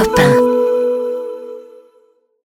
Europe 1.